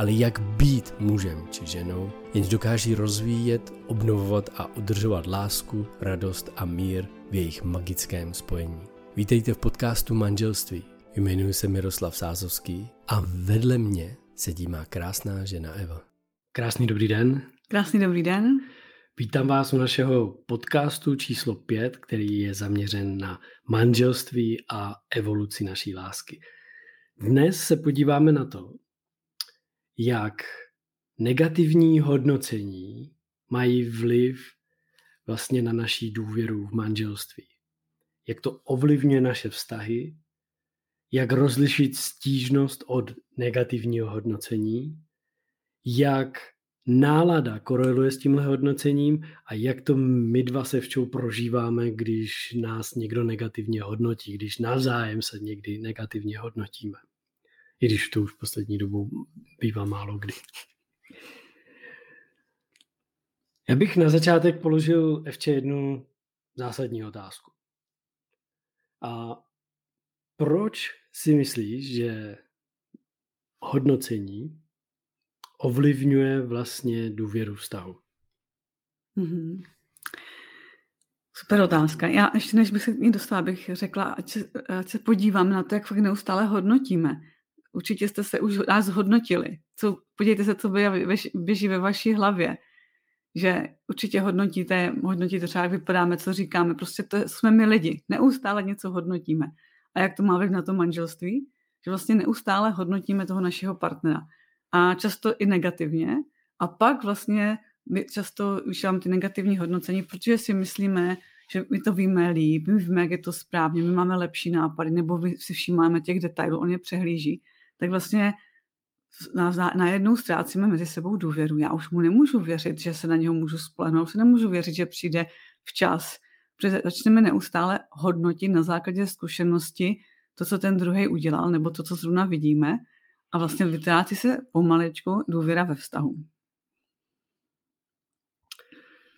ale jak být mužem či ženou, jenž dokáží rozvíjet, obnovovat a udržovat lásku, radost a mír v jejich magickém spojení. Vítejte v podcastu Manželství. Jmenuji se Miroslav Sázovský a vedle mě sedí má krásná žena Eva. Krásný dobrý den. Krásný dobrý den. Vítám vás u našeho podcastu číslo 5, který je zaměřen na manželství a evoluci naší lásky. Dnes se podíváme na to, jak negativní hodnocení mají vliv vlastně na naší důvěru v manželství. Jak to ovlivňuje naše vztahy, jak rozlišit stížnost od negativního hodnocení, jak nálada koreluje s tímhle hodnocením a jak to my dva se včou prožíváme, když nás někdo negativně hodnotí, když navzájem se někdy negativně hodnotíme. I když to už v poslední dobu bývá málo kdy. Já bych na začátek položil ještě jednu zásadní otázku. A proč si myslíš, že hodnocení ovlivňuje vlastně důvěru vztahu? Mm-hmm. Super otázka. Já ještě než bych se k ní dostala, bych řekla, ať se, ať se podíváme na to, jak fakt neustále hodnotíme. Určitě jste se už nás hodnotili. Co, podívejte se, co běží ve vaší hlavě. Že určitě hodnotíte, hodnotíte třeba, jak vypadáme, co říkáme. Prostě to jsme my lidi. Neustále něco hodnotíme. A jak to má vliv na to manželství? Že vlastně neustále hodnotíme toho našeho partnera. A často i negativně. A pak vlastně my často už ty negativní hodnocení, protože si myslíme, že my to víme líp, my víme, jak je to správně, my máme lepší nápady, nebo si všímáme těch detailů, on je přehlíží tak vlastně najednou ztrácíme mezi sebou důvěru. Já už mu nemůžu věřit, že se na něho můžu spolehnout, se nemůžu věřit, že přijde včas. Protože začneme neustále hodnotit na základě zkušenosti to, co ten druhý udělal, nebo to, co zrovna vidíme. A vlastně vytrácí se pomalečku důvěra ve vztahu.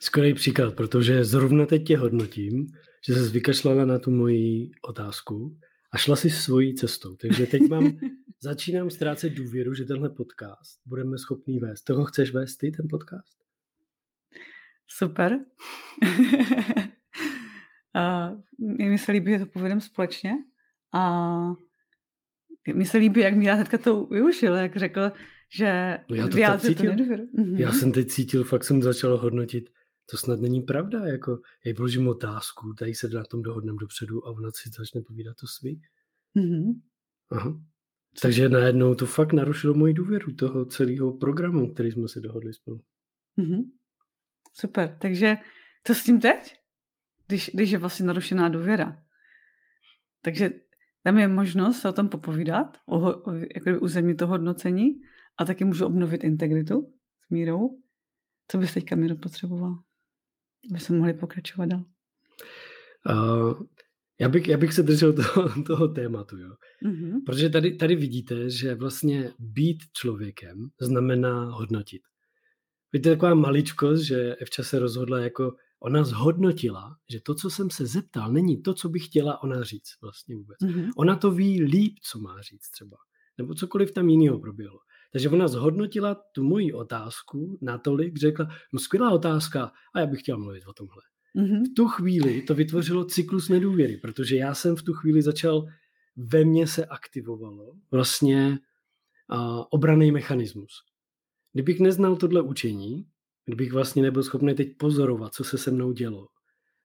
Skvělý příklad, protože zrovna teď tě hodnotím, že se vykašlala na tu moji otázku a šla si svojí cestou. Takže teď mám, začínám ztrácet důvěru, že tenhle podcast budeme schopný vést. Toho chceš vést ty, ten podcast? Super. a mi se líbí, že to povedeme společně. A mi se líbí, jak Míra teďka to využil, jak řekl, že no já to tak cítil. Já mhm. jsem teď cítil, fakt jsem začal hodnotit, to snad není pravda, jako já položím otázku, tady se na tom dohodneme dopředu a ona si začne povídat to svý. Mm-hmm. Aha. Takže najednou to fakt narušilo moji důvěru toho celého programu, který jsme si dohodli spolu. Mm-hmm. Super, takže co s tím teď? Když, když je vlastně narušená důvěra. Takže tam je možnost se o tom popovídat, o, o jako území toho hodnocení a taky můžu obnovit integritu s mírou. Co bys teďka, Míro, potřeboval? Aby jsme mohli pokračovat dál. Uh, já, bych, já bych se držel toho, toho tématu, jo. Mm-hmm. Protože tady, tady vidíte, že vlastně být člověkem znamená hodnotit. Víte, taková maličkost, že Evča se rozhodla jako, ona zhodnotila, že to, co jsem se zeptal, není to, co by chtěla ona říct vlastně vůbec. Mm-hmm. Ona to ví líp, co má říct třeba. Nebo cokoliv tam jiného proběhlo. Takže ona zhodnotila tu moji otázku natolik, řekla, no skvělá otázka a já bych chtěla mluvit o tomhle. Mm-hmm. V tu chvíli to vytvořilo cyklus nedůvěry, protože já jsem v tu chvíli začal, ve mně se aktivovalo vlastně uh, obraný mechanismus. Kdybych neznal tohle učení, kdybych vlastně nebyl schopný teď pozorovat, co se se mnou dělo,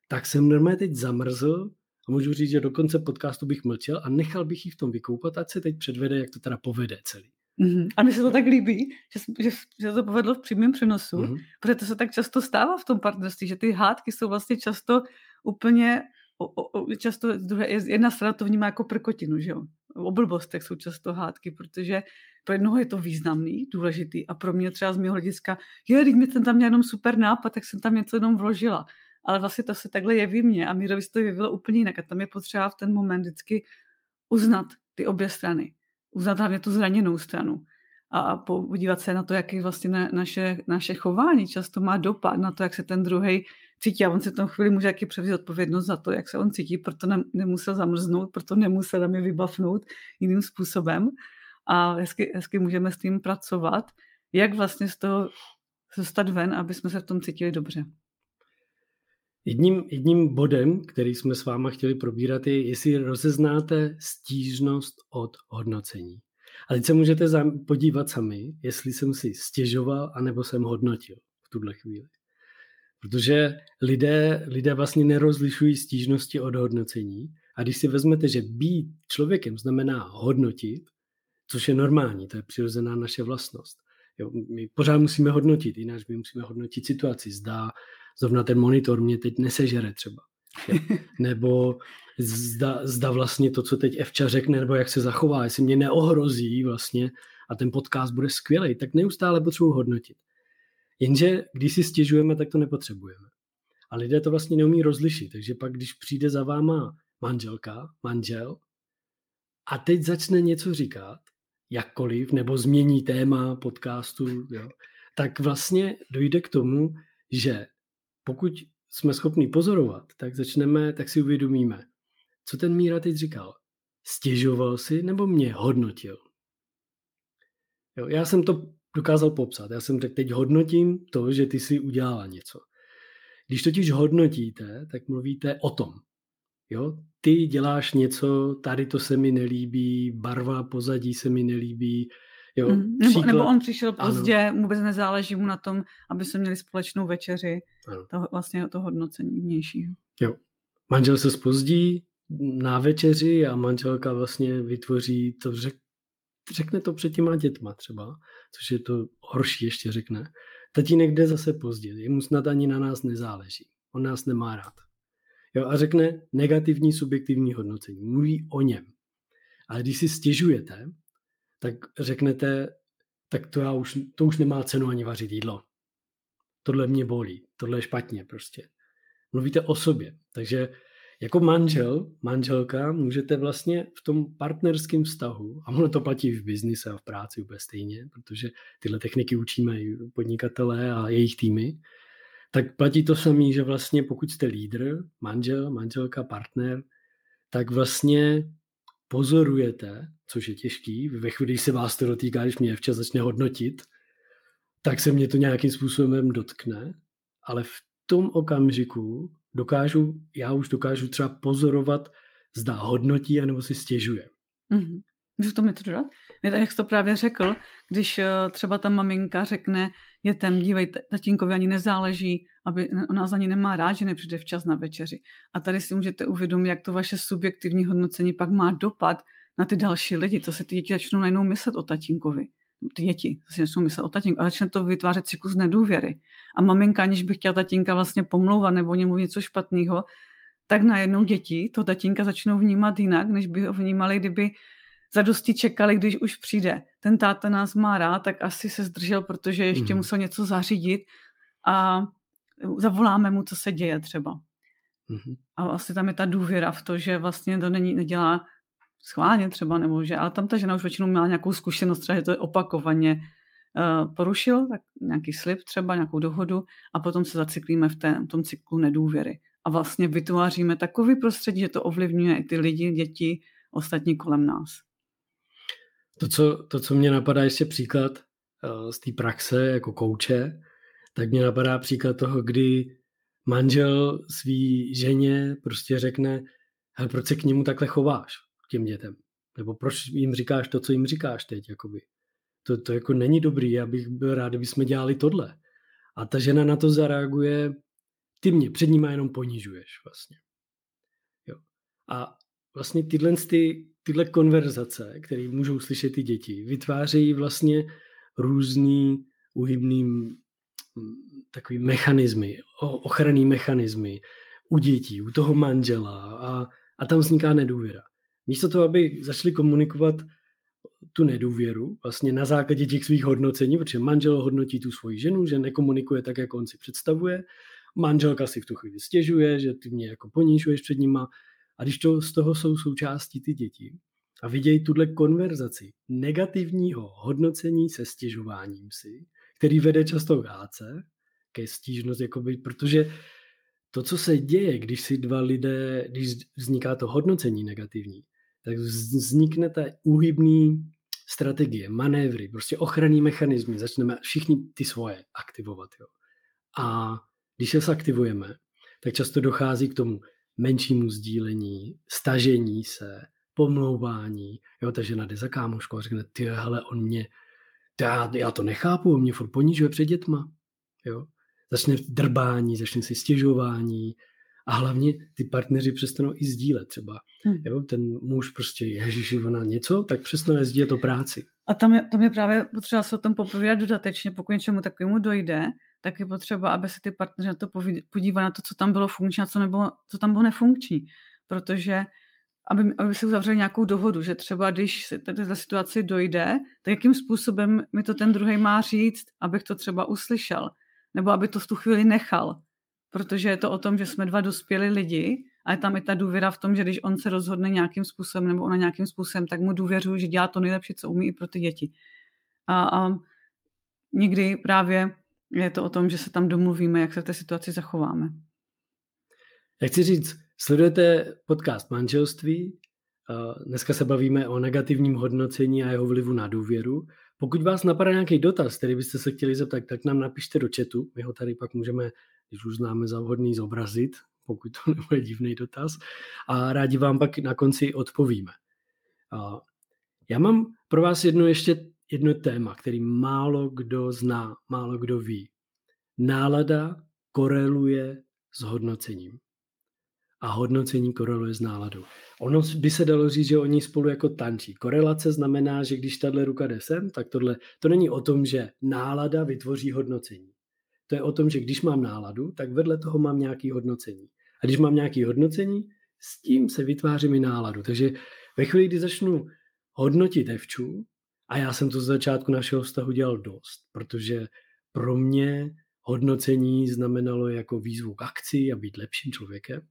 tak jsem normálně teď zamrzl A můžu říct, že do konce podcastu bych mlčel a nechal bych ji v tom vykoupat, ať se teď předvede, jak to teda povede celý. Mm-hmm. A mi se to tak líbí, že, že, že to povedlo v přímém přenosu, mm-hmm. protože to se tak často stává v tom partnerství, že ty hádky jsou vlastně často úplně, o, o, často druhé, jedna strana to vnímá jako prkotinu, že jo. O blbostech jsou často hádky, protože pro jednoho je to významný, důležitý a pro mě třeba z mého hlediska, je, když mi ten tam měl jenom super nápad, tak jsem tam něco jenom vložila. Ale vlastně to se takhle jeví mě a Mírovi se to jevilo úplně jinak a tam je potřeba v ten moment vždycky uznat ty obě strany uznat hlavně tu zraněnou stranu a podívat se na to, jaký vlastně na, naše, naše chování často má dopad na to, jak se ten druhý cítí. A on v tom chvíli může jaký převzít odpovědnost za to, jak se on cítí, proto ne, nemusel zamrznout, proto nemusel na mě vybavnout jiným způsobem. A hezky, hezky můžeme s tím pracovat, jak vlastně z toho dostat ven, aby jsme se v tom cítili dobře. Jedním, jedním bodem, který jsme s váma chtěli probírat, je, jestli rozeznáte stížnost od hodnocení. A teď se můžete podívat sami, jestli jsem si stěžoval, anebo jsem hodnotil v tuhle chvíli. Protože lidé, lidé vlastně nerozlišují stížnosti od hodnocení. A když si vezmete, že být člověkem znamená hodnotit, což je normální, to je přirozená naše vlastnost. Jo, my pořád musíme hodnotit, jinak my musíme hodnotit situaci. Zdá, zrovna ten monitor mě teď nesežere třeba. Nebo zda, zda vlastně to, co teď Evča řekne, nebo jak se zachová, jestli mě neohrozí vlastně a ten podcast bude skvělý, tak neustále potřebuji hodnotit. Jenže když si stěžujeme, tak to nepotřebujeme. A lidé to vlastně neumí rozlišit, takže pak, když přijde za váma manželka, manžel, a teď začne něco říkat, jakkoliv, nebo změní téma podcastu, jo, tak vlastně dojde k tomu, že pokud jsme schopni pozorovat, tak začneme, tak si uvědomíme, co ten Míra teď říkal. Stěžoval si nebo mě hodnotil? Jo, já jsem to dokázal popsat. Já jsem řekl, teď hodnotím to, že ty si udělala něco. Když totiž hodnotíte, tak mluvíte o tom. Jo? Ty děláš něco, tady to se mi nelíbí, barva pozadí se mi nelíbí, Jo, mm, nebo, nebo on přišel pozdě, ano. vůbec nezáleží mu na tom, aby se měli společnou večeři, to, vlastně to hodnocení vnějšího. Jo. Manžel se spozdí na večeři a manželka vlastně vytvoří to, řek, řekne to před těma dětma třeba, což je to horší ještě řekne. Tatínek jde zase pozdě, jemu snad ani na nás nezáleží. On nás nemá rád. Jo, a řekne negativní subjektivní hodnocení. Mluví o něm. Ale když si stěžujete, tak řeknete, tak to, já už, to už nemá cenu ani vařit jídlo. Tohle mě bolí, tohle je špatně prostě. Mluvíte o sobě, takže jako manžel, manželka můžete vlastně v tom partnerském vztahu, a ono to platí v biznise a v práci úplně stejně, protože tyhle techniky učíme i podnikatelé a jejich týmy, tak platí to samé, že vlastně pokud jste lídr, manžel, manželka, partner, tak vlastně pozorujete, což je těžký, ve chvíli, když se vás to dotýká, když mě včas začne hodnotit, tak se mě to nějakým způsobem dotkne, ale v tom okamžiku dokážu, já už dokážu třeba pozorovat, zda hodnotí, anebo si stěžuje. Mm-hmm. Můžu to mi to dodat? Jak jsi to právě řekl, když eh, třeba ta maminka řekne dětem, dívej, tatínkovi ani nezáleží, aby ona za ní nemá rád, že nepřijde včas na večeři. A tady si můžete uvědomit, jak to vaše subjektivní hodnocení pak má dopad na ty další lidi. To se ty děti začnou najednou myslet o tatínkovi. Ty děti si začnou myslet o tatínku a začne to vytvářet cyklus nedůvěry. A maminka, aniž by chtěla tatínka vlastně pomlouvat nebo němu něco špatného, tak najednou děti to tatínka začnou vnímat jinak, než by ho vnímali, kdyby zadosti čekali, když už přijde. Ten táta nás má rád, tak asi se zdržel, protože ještě mm. musel něco zařídit a zavoláme mu, co se děje třeba. Mm. A vlastně tam je ta důvěra v to, že vlastně to není, nedělá schválně třeba, nebo že, ale tam ta žena už většinou měla nějakou zkušenost, třeba, že to je opakovaně uh, porušil, tak nějaký slib třeba, nějakou dohodu a potom se zacyklíme v, té, v tom cyklu nedůvěry. A vlastně vytváříme takový prostředí, že to ovlivňuje i ty lidi, děti, ostatní kolem nás. To, co, to, co mě napadá ještě příklad uh, z té praxe jako kouče, tak mě napadá příklad toho, kdy manžel svý ženě prostě řekne, hele, proč se k němu takhle chováš, k těm dětem? Nebo proč jim říkáš to, co jim říkáš teď, jakoby. To, to jako není dobrý, já bych byl rád, kdyby jsme dělali tohle. A ta žena na to zareaguje, ty mě před nimi jenom ponižuješ vlastně. Jo. A vlastně tyhle, ty, tyhle konverzace, které můžou slyšet ty děti, vytvářejí vlastně různý uhybný mm, takový mechanismy, ochranný mechanismy u dětí, u toho manžela a, a tam vzniká nedůvěra. Místo toho, aby začali komunikovat tu nedůvěru vlastně na základě těch svých hodnocení, protože manžel hodnotí tu svoji ženu, že nekomunikuje tak, jak on si představuje, manželka si v tu chvíli stěžuje, že ty mě jako ponížuješ před nima a když to z toho jsou součástí ty děti a vidějí tuhle konverzaci negativního hodnocení se stěžováním si, který vede často k háce, ke stížnost, jakoby, protože to, co se děje, když si dva lidé, když vzniká to hodnocení negativní, tak vznikne ta úhybný strategie, manévry, prostě ochranný mechanizmy, začneme všichni ty svoje aktivovat. Jo. A když se aktivujeme, tak často dochází k tomu menšímu sdílení, stažení se, pomlouvání. Jo, ta žena jde za kámoškou a řekne, ty, hele, on mě, já, já to nechápu, on mě furt ponížuje před dětma. Jo. Začne drbání, začne si stěžování, a hlavně ty partneři přestanou i sdílet třeba. Hmm. Jo, ten muž prostě, ježiši, ona něco, tak přestane sdílet o práci. A tam je, tam je právě potřeba se o tom popovídat dodatečně, pokud něčemu takovému dojde, tak je potřeba, aby se ty partneři na to podívali na to, co tam bylo funkční a co, nebylo, co tam bylo nefunkční. Protože aby, aby si uzavřeli nějakou dohodu, že třeba když se této situaci dojde, tak jakým způsobem mi to ten druhý má říct, abych to třeba uslyšel, nebo aby to v tu chvíli nechal protože je to o tom, že jsme dva dospělí lidi a je tam i ta důvěra v tom, že když on se rozhodne nějakým způsobem nebo ona nějakým způsobem, tak mu důvěřuji, že dělá to nejlepší, co umí i pro ty děti. A, a někdy právě je to o tom, že se tam domluvíme, jak se v té situaci zachováme. Já chci říct, sledujete podcast Manželství, dneska se bavíme o negativním hodnocení a jeho vlivu na důvěru. Pokud vás napadá nějaký dotaz, který byste se chtěli zeptat, tak nám napište do chatu, my ho tady pak můžeme když už známe za vhodný zobrazit, pokud to nebude divný dotaz, a rádi vám pak na konci odpovíme. Já mám pro vás jedno ještě jedno téma, který málo kdo zná, málo kdo ví. Nálada koreluje s hodnocením. A hodnocení koreluje s náladou. Ono by se dalo říct, že oni spolu jako tančí. Korelace znamená, že když tahle ruka jde sem, tak tohle, to není o tom, že nálada vytvoří hodnocení. To je o tom, že když mám náladu, tak vedle toho mám nějaké hodnocení. A když mám nějaké hodnocení, s tím se vytváří mi náladu. Takže ve chvíli, kdy začnu hodnotit Evču, a já jsem to z začátku našeho vztahu dělal dost, protože pro mě hodnocení znamenalo jako výzvu k akci a být lepším člověkem.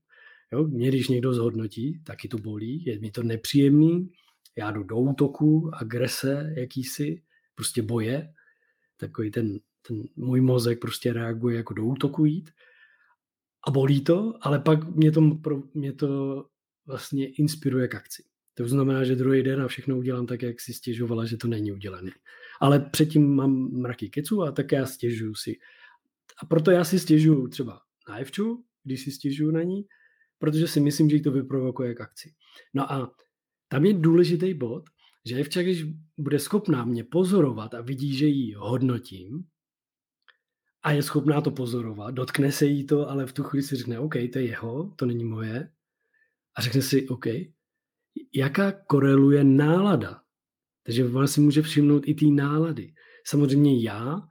Jo, mě když někdo zhodnotí, taky to bolí, je mi to nepříjemný, já jdu do útoku, agrese jakýsi, prostě boje, takový ten ten můj mozek prostě reaguje jako do útoku jít a bolí to, ale pak mě to, mě to vlastně inspiruje k akci. To znamená, že druhý den a všechno udělám tak, jak si stěžovala, že to není udělané. Ale předtím mám mraky keců a tak já stěžuju si. A proto já si stěžuju třeba na Evču, když si stěžuju na ní, protože si myslím, že jí to vyprovokuje k akci. No a tam je důležitý bod, že Evča, když bude schopná mě pozorovat a vidí, že ji hodnotím, a je schopná to pozorovat, dotkne se jí to, ale v tu chvíli si řekne, OK, to je jeho, to není moje. A řekne si, OK, jaká koreluje nálada. Takže ona si může všimnout i ty nálady. Samozřejmě já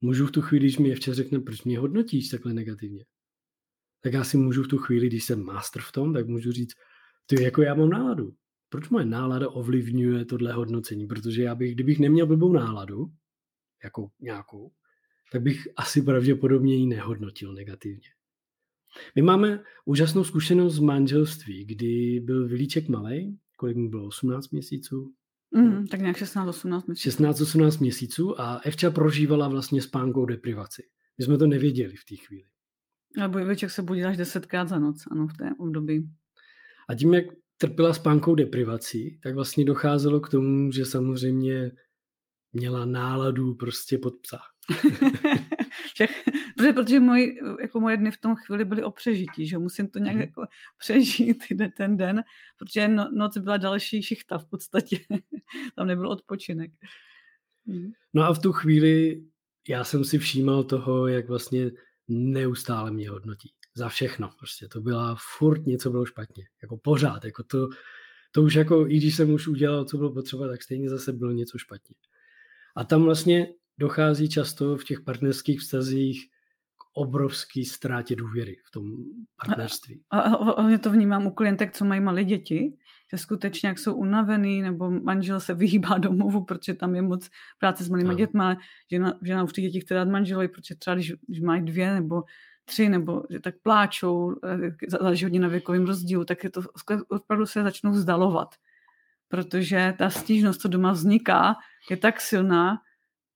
můžu v tu chvíli, když mi je včas řekne, proč mě hodnotíš takhle negativně. Tak já si můžu v tu chvíli, když jsem master v tom, tak můžu říct, ty jako já mám náladu. Proč moje nálada ovlivňuje tohle hodnocení? Protože já bych, kdybych neměl blbou náladu, jako nějakou, tak bych asi pravděpodobně ji nehodnotil negativně. My máme úžasnou zkušenost z manželství, kdy byl Vilíček malý, kolik mu bylo, 18 měsíců? Mm, tak nějak 16-18 měsíců. 16-18 měsíců a Evča prožívala vlastně spánkou deprivaci. My jsme to nevěděli v té chvíli. A Vilíček se budil až desetkrát za noc, ano, v té období. A tím, jak trpěla spánkou deprivací, tak vlastně docházelo k tomu, že samozřejmě měla náladu prostě pod psa. protože, protože moje, jako moje dny v tom chvíli byly o přežití, že musím to nějak mm. jako přežít ten den, protože no, noc byla další šichta v podstatě. Tam nebyl odpočinek. Mhm. No a v tu chvíli já jsem si všímal toho, jak vlastně neustále mě hodnotí. za všechno. Prostě to byla furt něco bylo špatně. Jako pořád. Jako to, to už jako, i když jsem už udělal, co bylo potřeba, tak stejně zase bylo něco špatně. A tam vlastně dochází často v těch partnerských vztazích obrovský ztrátě důvěry v tom partnerství. A, a, a, a to vnímám u klientek, co mají malé děti, že skutečně jak jsou unavený, nebo manžel se vyhýbá domovu, protože tam je moc práce s malými no. dětmi, žena, žena už ty děti chce dát manželovi, protože třeba když, když mají dvě nebo tři, nebo že tak pláčou, eh, záleží hodně na věkovém rozdílu, tak je to opravdu se začnou vzdalovat. Protože ta stížnost, co doma vzniká, je tak silná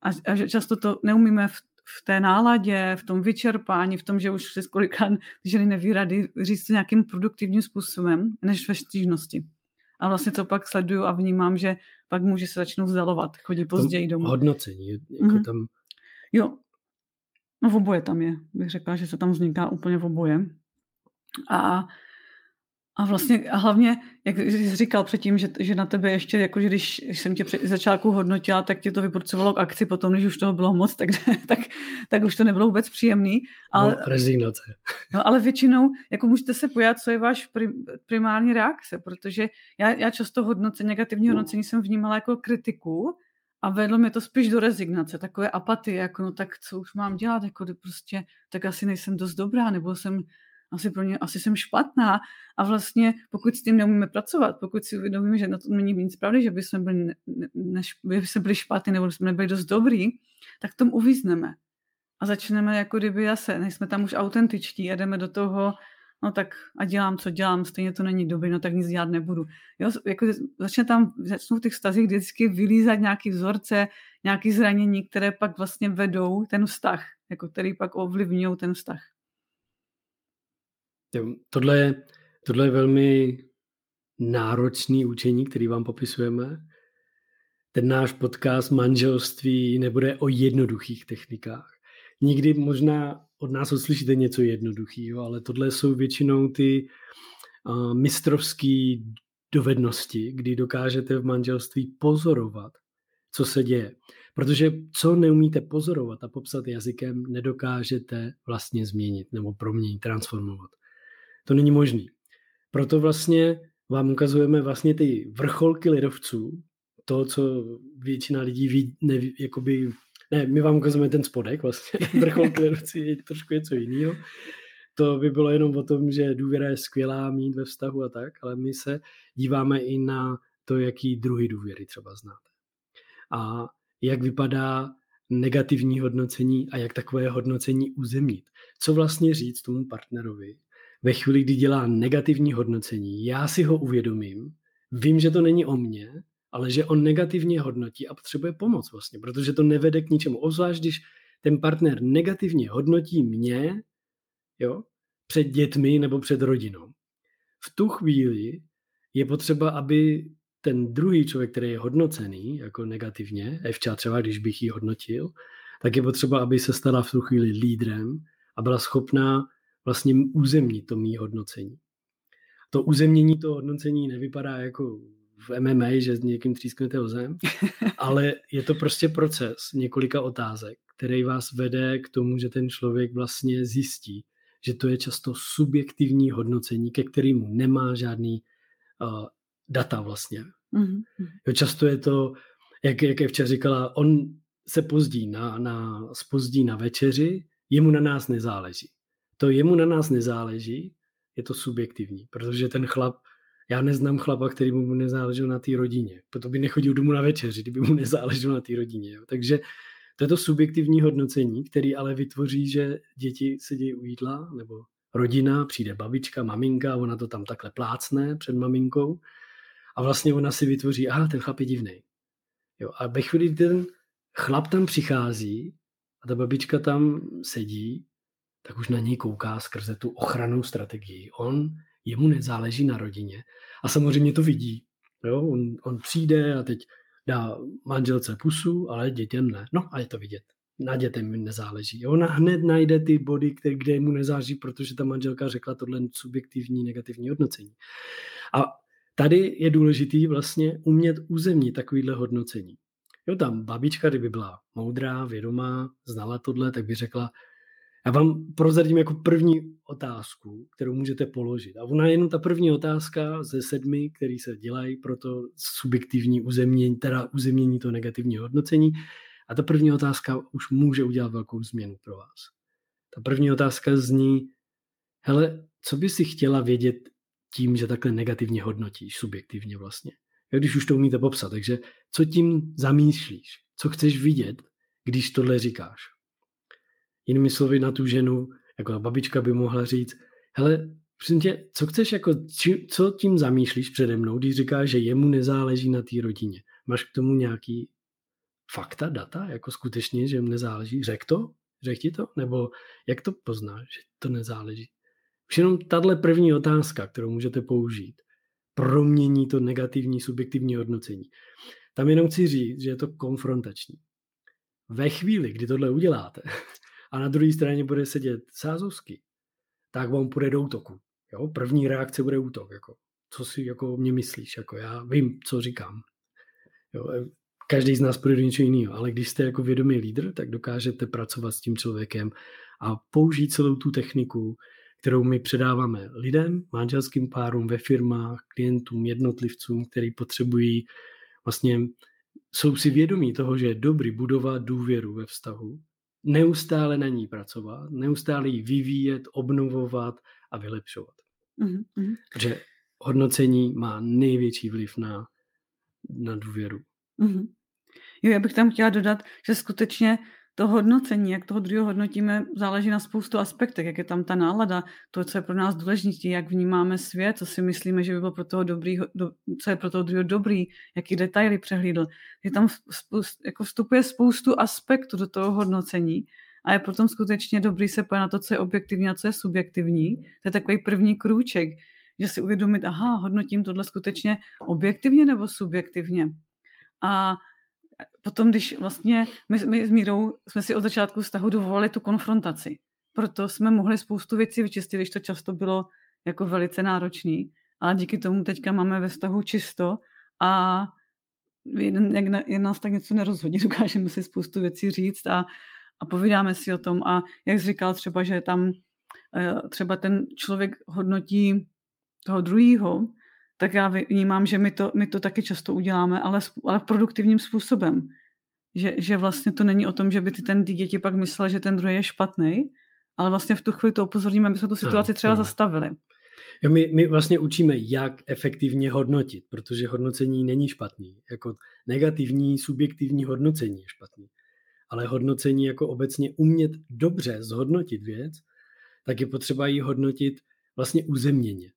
a, a že často to neumíme v, v té náladě, v tom vyčerpání, v tom, že už se kolikrát ženy neví rady říct to nějakým produktivním způsobem, než ve stížnosti. A vlastně to pak sleduju a vnímám, že pak muži se začnou vzdalovat, chodí později domů. Hodnocení, jako mm-hmm. tam... Jo, no v oboje tam je. Bych řekla, že se tam vzniká úplně v oboje. A a vlastně a hlavně, jak jsi říkal předtím, že, že na tebe ještě, jako že když jsem tě před začátku hodnotila, tak tě to vyporcovalo k akci, potom, když už toho bylo moc, tak, tak, tak už to nebylo vůbec příjemný. Ale, no, rezignace. No, ale většinou, jako můžete se pojat, co je váš prim, primární reakce, protože já, já často hodnocení, negativní hodnocení jsem vnímala jako kritiku, a vedlo mě to spíš do rezignace, takové apatie, jako no tak co už mám dělat, jako prostě, tak asi nejsem dost dobrá, nebo jsem asi pro ně, asi jsem špatná a vlastně pokud s tím neumíme pracovat, pokud si uvědomíme, že na to není nic pravdy, že bychom byli, ne, ne, by jsme byli špatní nebo jsme nebyli dost dobrý, tak tom uvízneme. A začneme jako kdyby zase, nejsme tam už autentičtí a jdeme do toho, no tak a dělám, co dělám, stejně to není dobrý, no tak nic dělat nebudu. Jo, jako začne tam, začnou v těch stazích vždycky vylízat nějaký vzorce, nějaké zranění, které pak vlastně vedou ten vztah, jako který pak ovlivňují ten vztah. Tohle je, tohle je velmi náročný učení, který vám popisujeme. Ten náš podcast manželství nebude o jednoduchých technikách. Nikdy možná od nás uslyšíte něco jednoduchého, ale tohle jsou většinou ty uh, mistrovské dovednosti, kdy dokážete v manželství pozorovat, co se děje. Protože co neumíte pozorovat a popsat jazykem, nedokážete vlastně změnit nebo proměnit, transformovat. To není možný. Proto vlastně vám ukazujeme vlastně ty vrcholky lidovců, to, co většina lidí ví, ne, jakoby, ne, my vám ukazujeme ten spodek vlastně, vrcholky lidovců je trošku něco jiného. To by bylo jenom o tom, že důvěra je skvělá mít ve vztahu a tak, ale my se díváme i na to, jaký druhý důvěry třeba znáte. A jak vypadá negativní hodnocení a jak takové hodnocení uzemnit. Co vlastně říct tomu partnerovi, ve chvíli, kdy dělá negativní hodnocení, já si ho uvědomím, vím, že to není o mně, ale že on negativně hodnotí a potřebuje pomoc vlastně, protože to nevede k ničemu. Obzvlášť, když ten partner negativně hodnotí mě, jo, před dětmi nebo před rodinou. V tu chvíli je potřeba, aby ten druhý člověk, který je hodnocený jako negativně, Evča třeba, když bych ji hodnotil, tak je potřeba, aby se stala v tu chvíli lídrem a byla schopná vlastně územní to mý hodnocení. To uzemnění toho hodnocení nevypadá jako v MMA, že s někým třísknete o zem, ale je to prostě proces několika otázek, který vás vede k tomu, že ten člověk vlastně zjistí, že to je často subjektivní hodnocení, ke kterému nemá žádný uh, data vlastně. Mm-hmm. Jo, často je to, jak, jak včera říkala, on se pozdí na, na, spozdí na večeři, jemu na nás nezáleží to jemu na nás nezáleží, je to subjektivní, protože ten chlap, já neznám chlapa, který mu nezáležel na té rodině, proto by nechodil domů na večeři, kdyby mu nezáleželo na té rodině. Jo. Takže to je to subjektivní hodnocení, který ale vytvoří, že děti sedí u jídla, nebo rodina, přijde babička, maminka, ona to tam takhle plácne před maminkou a vlastně ona si vytvoří, aha, ten chlap je divný. Jo, a ve chvíli, ten chlap tam přichází a ta babička tam sedí, tak už na něj kouká skrze tu ochranou strategii. On, jemu nezáleží na rodině a samozřejmě to vidí. Jo? On, on přijde a teď dá manželce pusu, ale dětem ne. No a je to vidět. Na dětem mi nezáleží. Ona hned najde ty body, které, kde mu nezáleží, protože ta manželka řekla tohle subjektivní negativní hodnocení. A tady je důležitý vlastně umět uzemnit takovýhle hodnocení. Jo, tam babička, kdyby byla moudrá, vědomá, znala tohle, tak by řekla, Já vám prozradím jako první otázku, kterou můžete položit. A ona je jenom ta první otázka ze sedmi, který se dělají pro to subjektivní uzemnění, teda uzemnění to negativního hodnocení. A ta první otázka už může udělat velkou změnu pro vás. Ta první otázka zní, hele, co by si chtěla vědět tím, že takhle negativně hodnotíš, subjektivně vlastně. Když už to umíte popsat, takže co tím zamýšlíš? Co chceš vidět, když tohle říkáš? Jinými slovy na tu ženu, jako babička by mohla říct, hele, tě, co chceš, jako, či, co tím zamýšlíš přede mnou, když říkáš, že jemu nezáleží na té rodině? Máš k tomu nějaký fakta, data, jako skutečně, že mu nezáleží? Řek to? Řek ti to? Nebo jak to poznáš, že to nezáleží? Už jenom tahle první otázka, kterou můžete použít, promění to negativní subjektivní hodnocení. Tam jenom chci říct, že je to konfrontační. Ve chvíli, kdy tohle uděláte a na druhé straně bude sedět Sázovský, tak vám půjde do útoku. Jo? První reakce bude útok. Jako, co si jako mě myslíš? Jako, já vím, co říkám. Jo? Každý z nás půjde do něčeho jiného, ale když jste jako vědomý lídr, tak dokážete pracovat s tím člověkem a použít celou tu techniku, kterou my předáváme lidem, manželským párům ve firmách, klientům, jednotlivcům, který potřebují vlastně jsou si vědomí toho, že je dobrý budovat důvěru ve vztahu, neustále na ní pracovat, neustále ji vyvíjet, obnovovat a vylepšovat. Mm-hmm. Protože hodnocení má největší vliv na, na důvěru. Mm-hmm. Jo, já bych tam chtěla dodat, že skutečně to hodnocení, jak toho druhého hodnotíme, záleží na spoustu aspektech, jak je tam ta nálada, to, co je pro nás důležité, jak vnímáme svět, co si myslíme, že by bylo pro toho dobrý, do, co je pro toho druhého dobrý, jaký detaily přehlídl. Je tam spoust, jako vstupuje spoustu aspektů do toho hodnocení a je potom skutečně dobrý se pojít na to, co je objektivní a co je subjektivní. To je takový první krůček, že si uvědomit, aha, hodnotím tohle skutečně objektivně nebo subjektivně. A potom, když vlastně my, my s Mírou jsme si od začátku vztahu dovolili tu konfrontaci. Proto jsme mohli spoustu věcí vyčistit, když to často bylo jako velice náročný. Ale díky tomu teďka máme ve vztahu čisto a jeden, jak, jak nás tak něco nerozhodí, dokážeme si spoustu věcí říct a, a povídáme si o tom. A jak jsi říkal třeba, že tam eh, třeba ten člověk hodnotí toho druhého, tak já vnímám, že my to, my to taky často uděláme, ale, ale produktivním způsobem. Že, že vlastně to není o tom, že by ty ten ty děti pak mysleli, že ten druhý je špatný, ale vlastně v tu chvíli to upozorníme, aby jsme tu situaci třeba zastavili. Jo, my, my vlastně učíme, jak efektivně hodnotit, protože hodnocení není špatný. Jako negativní, subjektivní hodnocení je špatný. Ale hodnocení jako obecně umět dobře zhodnotit věc, tak je potřeba ji hodnotit vlastně uzemněně.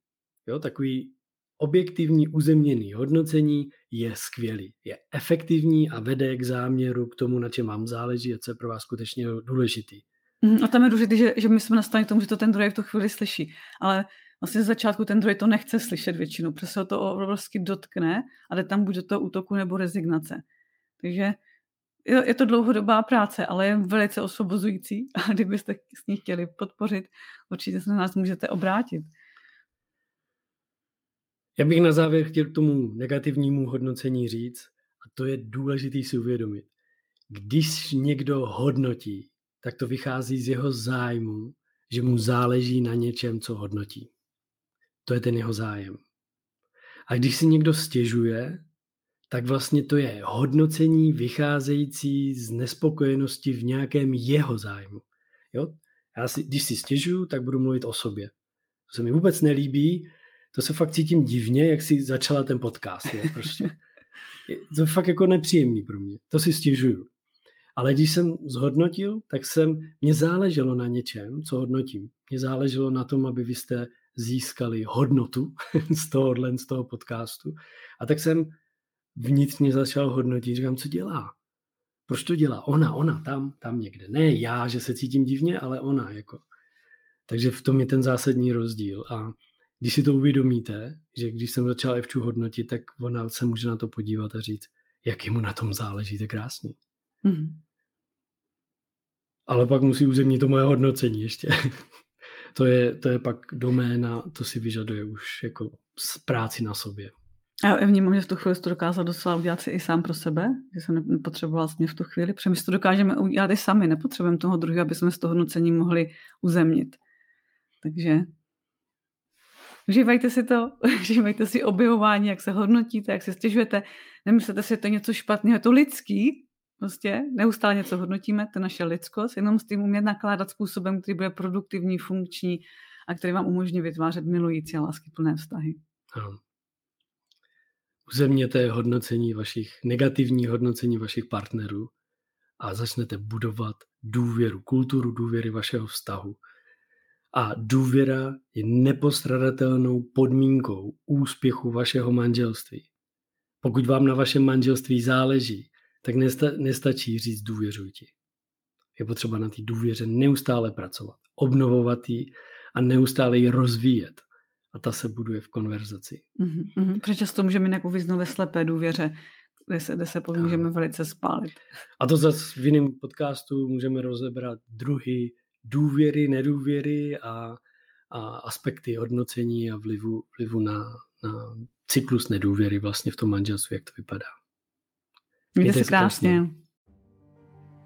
Jo, takový objektivní uzemněný hodnocení je skvělý, je efektivní a vede k záměru, k tomu, na čem vám záleží a co je pro vás skutečně důležitý. Mhm, a tam je důležité, že, že my jsme nastaveni k tomu, že to ten druhý v tu chvíli slyší. Ale vlastně z začátku ten druhý to nechce slyšet většinou, protože se to obrovsky dotkne a jde tam buď do toho útoku nebo rezignace. Takže je to dlouhodobá práce, ale je velice osvobozující a kdybyste s ní chtěli podpořit, určitě se na nás můžete obrátit. Já bych na závěr chtěl k tomu negativnímu hodnocení říct, a to je důležité si uvědomit. Když někdo hodnotí, tak to vychází z jeho zájmu, že mu záleží na něčem, co hodnotí. To je ten jeho zájem. A když si někdo stěžuje, tak vlastně to je hodnocení vycházející z nespokojenosti v nějakém jeho zájmu. Jo? Já si, když si stěžuju, tak budu mluvit o sobě. To se mi vůbec nelíbí, to se fakt cítím divně, jak si začala ten podcast. Je, prostě. To je fakt jako nepříjemný pro mě. To si stěžuju. Ale když jsem zhodnotil, tak jsem, mě záleželo na něčem, co hodnotím. Mě záleželo na tom, aby vy jste získali hodnotu z tohohle, z toho podcastu. A tak jsem vnitřně začal hodnotit, říkám, co dělá. Proč to dělá? Ona, ona, tam, tam někde. Ne já, že se cítím divně, ale ona. Jako. Takže v tom je ten zásadní rozdíl. A když si to uvědomíte, že když jsem začal Evču hodnotit, tak ona se může na to podívat a říct, jak mu na tom záleží, to je krásný. Mm. Ale pak musí uzemnit to moje hodnocení ještě. to, je, to je pak doména, to si vyžaduje už jako práci na sobě. Já vnímám, že v tu chvíli to dokázal docela udělat si i sám pro sebe, že jsem nepotřeboval vlastně v tu chvíli, protože my to dokážeme udělat i sami, nepotřebujeme toho druhého, aby jsme z toho hodnocení mohli uzemnit. Takže užívajte si to, užívajte si objevování, jak se hodnotíte, jak se stěžujete. Nemyslete si, že to je něco špatného, je to lidský, prostě neustále něco hodnotíme, to je naše lidskost, jenom s tím umět nakládat způsobem, který bude produktivní, funkční a který vám umožní vytvářet milující a láskyplné vztahy. Ano. Uzemněte hodnocení vašich, negativní hodnocení vašich partnerů a začnete budovat důvěru, kulturu důvěry vašeho vztahu. A důvěra je nepostradatelnou podmínkou úspěchu vašeho manželství. Pokud vám na vašem manželství záleží, tak nesta, nestačí říct důvěřujte. Je potřeba na té důvěře neustále pracovat, obnovovat ji a neustále ji rozvíjet. A ta se buduje v konverzaci. Mm-hmm. Protože často můžeme nějakou vyznout ve slepé důvěře, kde se, kde se potom můžeme velice spálit. A to zase v jiném podcastu můžeme rozebrat druhy důvěry, nedůvěry a, a aspekty hodnocení a vlivu, vlivu na, na cyklus nedůvěry vlastně v tom manželství, jak to vypadá. Mějte se krásně.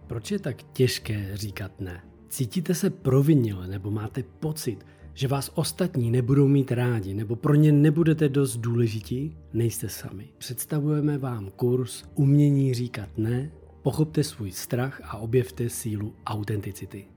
Proč je tak těžké říkat ne? Cítíte se provinile nebo máte pocit, že vás ostatní nebudou mít rádi nebo pro ně nebudete dost důležití? Nejste sami. Představujeme vám kurz Umění říkat ne, pochopte svůj strach a objevte sílu autenticity.